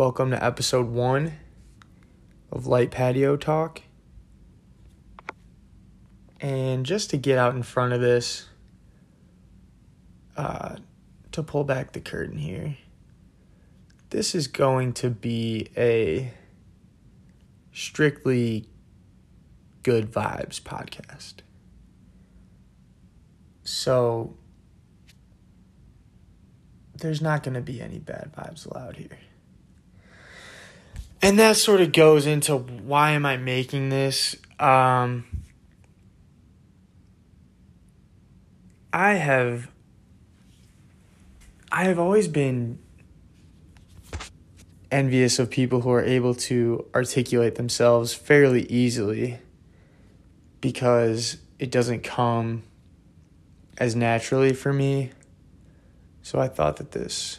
Welcome to episode one of Light Patio Talk. And just to get out in front of this, uh, to pull back the curtain here, this is going to be a strictly good vibes podcast. So, there's not going to be any bad vibes allowed here. And that sort of goes into why am I making this? Um, I have I have always been envious of people who are able to articulate themselves fairly easily because it doesn't come as naturally for me. So I thought that this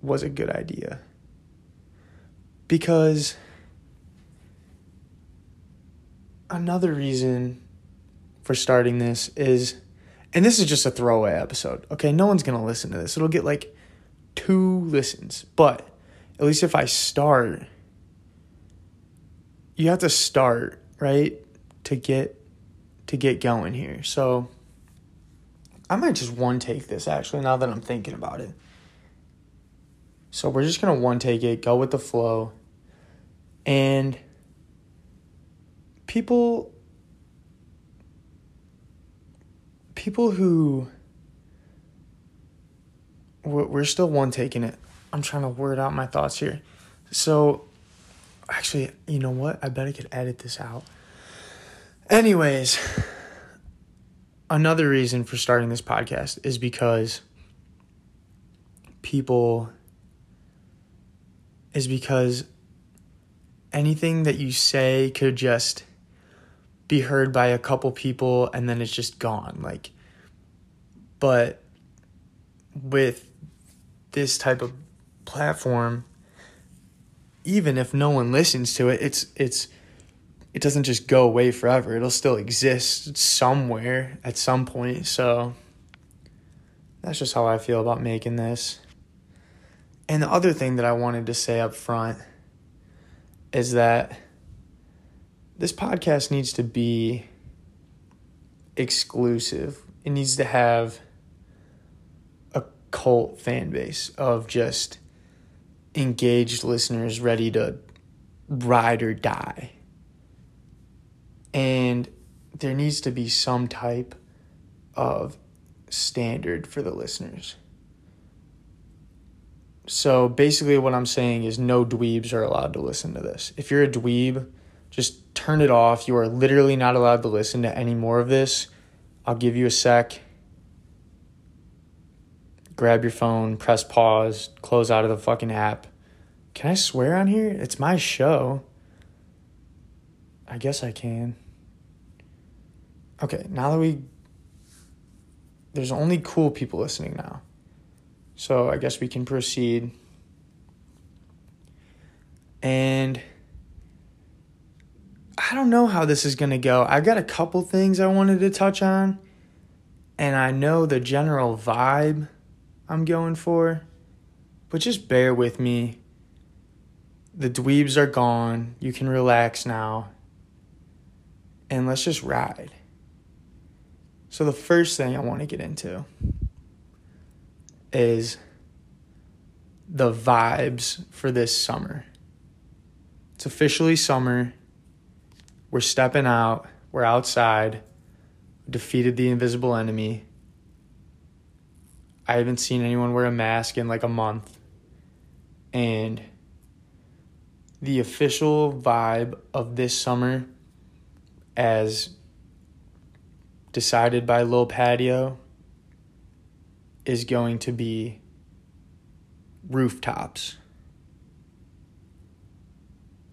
was a good idea. Because another reason for starting this is, and this is just a throwaway episode, okay? No one's gonna listen to this. It'll get like two listens, but at least if I start, you have to start, right? To get to get going here. So I might just one take this actually now that I'm thinking about it. So we're just gonna one take it, go with the flow. And people people who we're still one taking it. I'm trying to word out my thoughts here. So actually, you know what? I bet I could edit this out. Anyways, another reason for starting this podcast is because people is because anything that you say could just be heard by a couple people and then it's just gone like but with this type of platform even if no one listens to it it's it's it doesn't just go away forever. It'll still exist somewhere at some point. So that's just how i feel about making this. And the other thing that i wanted to say up front is that this podcast needs to be exclusive. It needs to have a cult fan base of just engaged listeners ready to ride or die. And there needs to be some type of standard for the listeners. So basically, what I'm saying is no dweebs are allowed to listen to this. If you're a dweeb, just turn it off. You are literally not allowed to listen to any more of this. I'll give you a sec. Grab your phone, press pause, close out of the fucking app. Can I swear on here? It's my show. I guess I can. Okay, now that we. There's only cool people listening now. So I guess we can proceed. And I don't know how this is going to go. I've got a couple things I wanted to touch on. And I know the general vibe I'm going for. But just bear with me. The dweebs are gone. You can relax now. And let's just ride. So, the first thing I want to get into is the vibes for this summer. It's officially summer. We're stepping out. We're outside. Defeated the invisible enemy. I haven't seen anyone wear a mask in like a month. And the official vibe of this summer, as decided by Lil Patio, is going to be rooftops.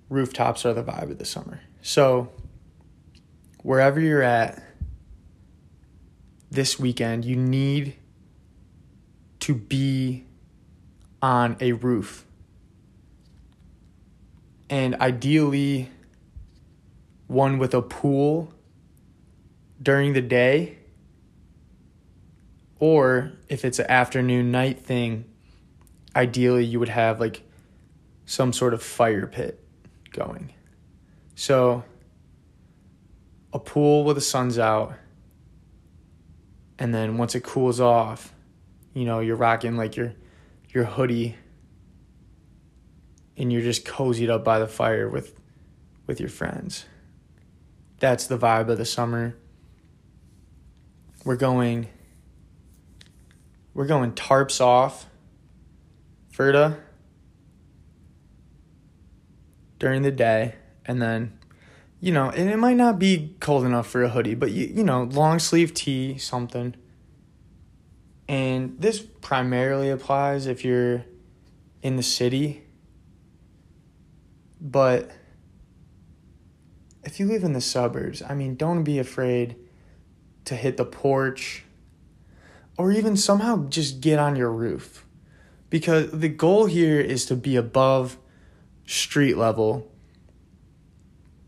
Rooftops are the vibe of the summer. So, wherever you're at this weekend, you need to be on a roof. And ideally, one with a pool during the day or if it's an afternoon night thing, ideally you would have like some sort of fire pit going. So, a pool where the sun's out, and then once it cools off, you know, you're rocking like your your hoodie and you're just cozied up by the fire with with your friends. That's the vibe of the summer. We're going we're going tarps off. Ferda during the day and then you know, and it might not be cold enough for a hoodie, but you you know, long sleeve tee, something. And this primarily applies if you're in the city. But if you live in the suburbs, I mean, don't be afraid to hit the porch or even somehow just get on your roof. Because the goal here is to be above street level,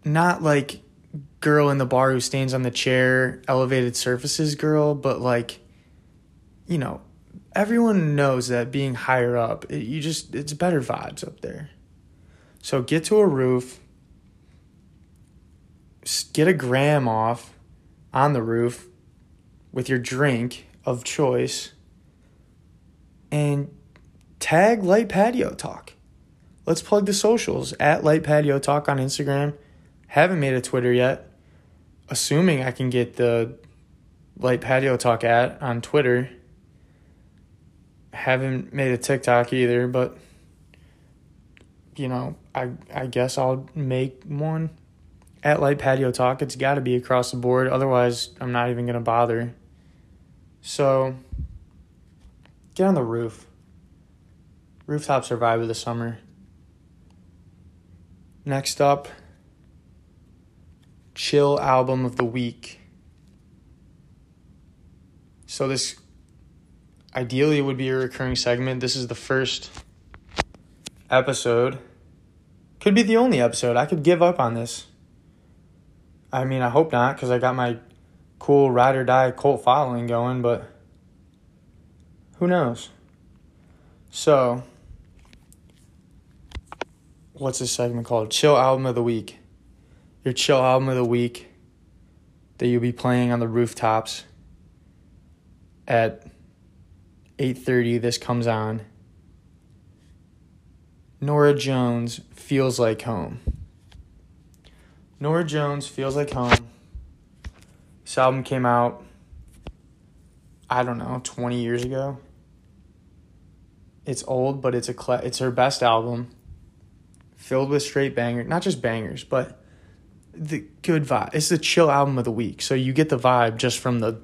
not like girl in the bar who stands on the chair, elevated surfaces girl, but like, you know, everyone knows that being higher up, it, you just, it's better vibes up there. So get to a roof, get a gram off on the roof with your drink of choice and tag Light Patio Talk. Let's plug the socials at Light Patio Talk on Instagram. Haven't made a Twitter yet. Assuming I can get the Light Patio Talk at on Twitter. Haven't made a TikTok either, but you know, I I guess I'll make one at Light Patio Talk. It's got to be across the board. Otherwise, I'm not even gonna bother. So, get on the roof. Rooftop survive of the summer. Next up, chill album of the week. So this ideally would be a recurring segment. This is the first episode. Could be the only episode. I could give up on this. I mean, I hope not, because I got my cool ride or die cult following going, but who knows? So, what's this segment called? Chill album of the week. Your chill album of the week that you'll be playing on the rooftops at 8:30 this comes on. Norah Jones feels like home. Norah Jones feels like home. This album came out I don't know, 20 years ago. It's old, but it's a cl- it's her best album. Filled with straight bangers, not just bangers, but the good vibe. It's the chill album of the week. So you get the vibe just from the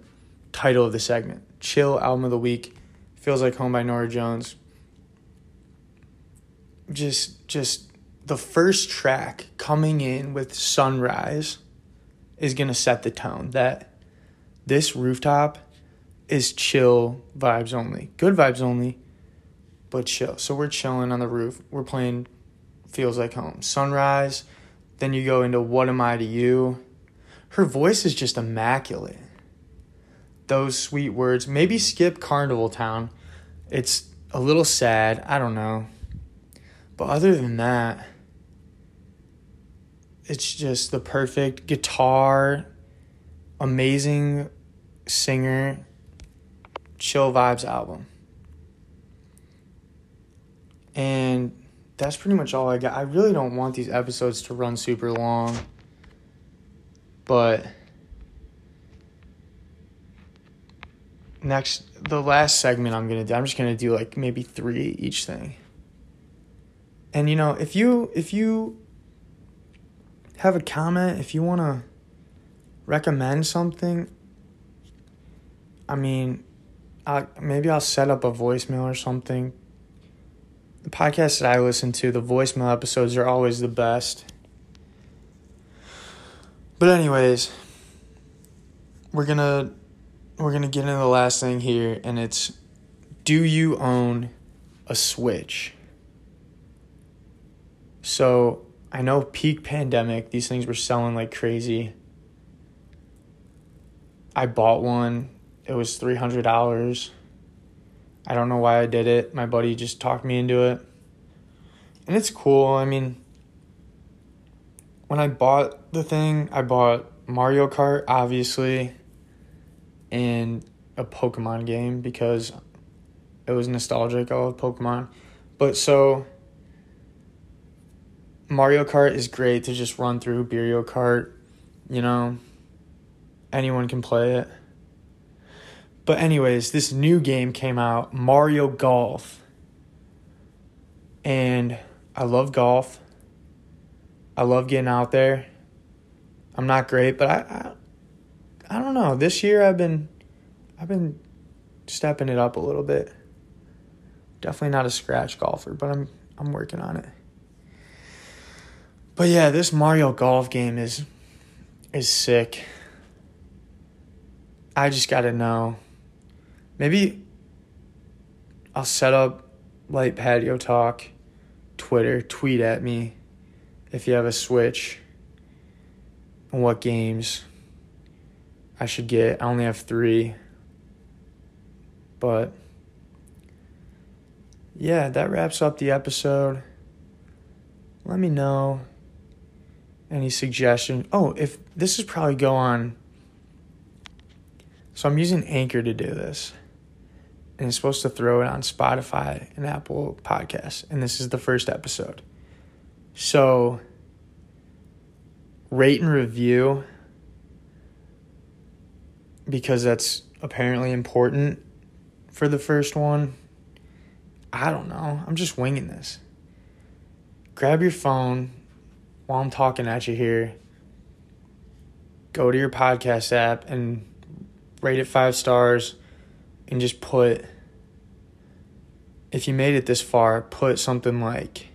title of the segment. Chill album of the week. Feels like home by Norah Jones. Just just the first track coming in with Sunrise is going to set the tone that this rooftop is chill vibes only. Good vibes only, but chill. So we're chilling on the roof. We're playing Feels Like Home. Sunrise. Then you go into What Am I to You. Her voice is just immaculate. Those sweet words. Maybe skip Carnival Town. It's a little sad. I don't know. But other than that, it's just the perfect guitar, amazing singer, chill vibes album. And that's pretty much all I got. I really don't want these episodes to run super long. But next the last segment I'm to do, I'm just to do like maybe 3 each thing. And you know, if you if you have a comment, if you want to recommend something, I mean, I, maybe I'll set up a voicemail or something. The podcasts that I listen to, the voicemail episodes are always the best. But anyways, we're going to we're going to get into the last thing here and it's do you own a Switch? So I know peak pandemic, these things were selling like crazy. I bought one. It was three hundred dollars. I don't know why I did it. My buddy just talked me into it. and it's cool. I mean, when I bought the thing, I bought Mario Kart, obviously, and a Pokemon game because it was nostalgic. I love Pokemon. But so, Mario Kart is great to just run through Mario Kart. You know, anyone can play it. But, anyways, this new game came out Mario Golf. And I love golf. I love getting out there. I'm not great, but I, I I don't know. This year I've been I've been stepping it up a little bit. Definitely not a scratch golfer, but I'm I'm working on it. But yeah, this Mario Golf game is is sick. I just got to know. Maybe I'll set up light patio talk, Twitter, tweet at me if you have a Switch and what games I should get. I only have three. But yeah, that wraps up the episode. Let me know any suggestion. Oh, if this is probably go on. So I'm using Anchor to do this. And it's supposed to throw it on Spotify and Apple Podcasts. And this is the first episode. So rate and review because that's apparently important for the first one. I don't know. I'm just winging this. Grab your phone while I'm talking at you here. Go to your podcast app and rate it five stars and just put, if you made it this far, put something like,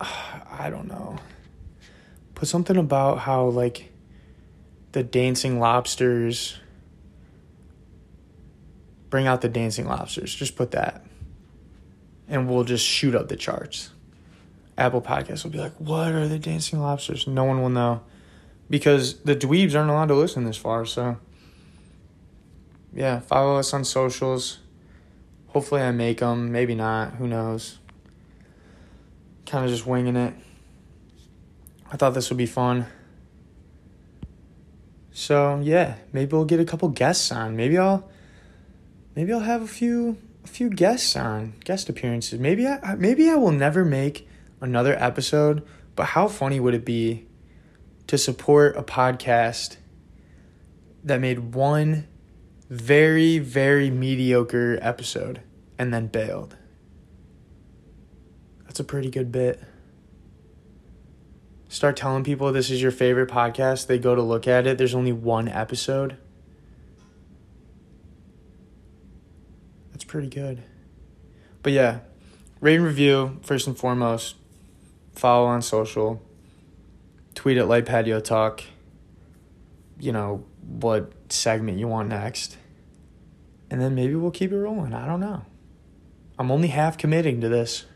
I don't know. Put something about how, like, the dancing lobsters bring out the dancing lobsters. Just put that. And we'll just shoot up the charts. Apple Podcasts will be like, what are the dancing lobsters? No one will know. Because the dweebs aren't allowed to listen this far, so yeah, follow us on socials. Hopefully I make them, maybe not, who knows. Kind of just winging it. I thought this would be fun. So, yeah, maybe we'll get a couple guests on. Maybe I'll maybe I'll have a few a few guests on guest appearances. Maybe I maybe I will never make another episode, but how funny would it be to support a podcast that made one very very mediocre episode and then bailed? That's a pretty good bit. Start telling people this is your favorite podcast, they go to look at it, there's only one episode That's pretty good. But yeah, rate and review first and foremost. Follow on social. Tweet at Light Patio Talk. You know what segment you want next, and then maybe we'll keep it rolling. I don't know. I'm only half committing to this.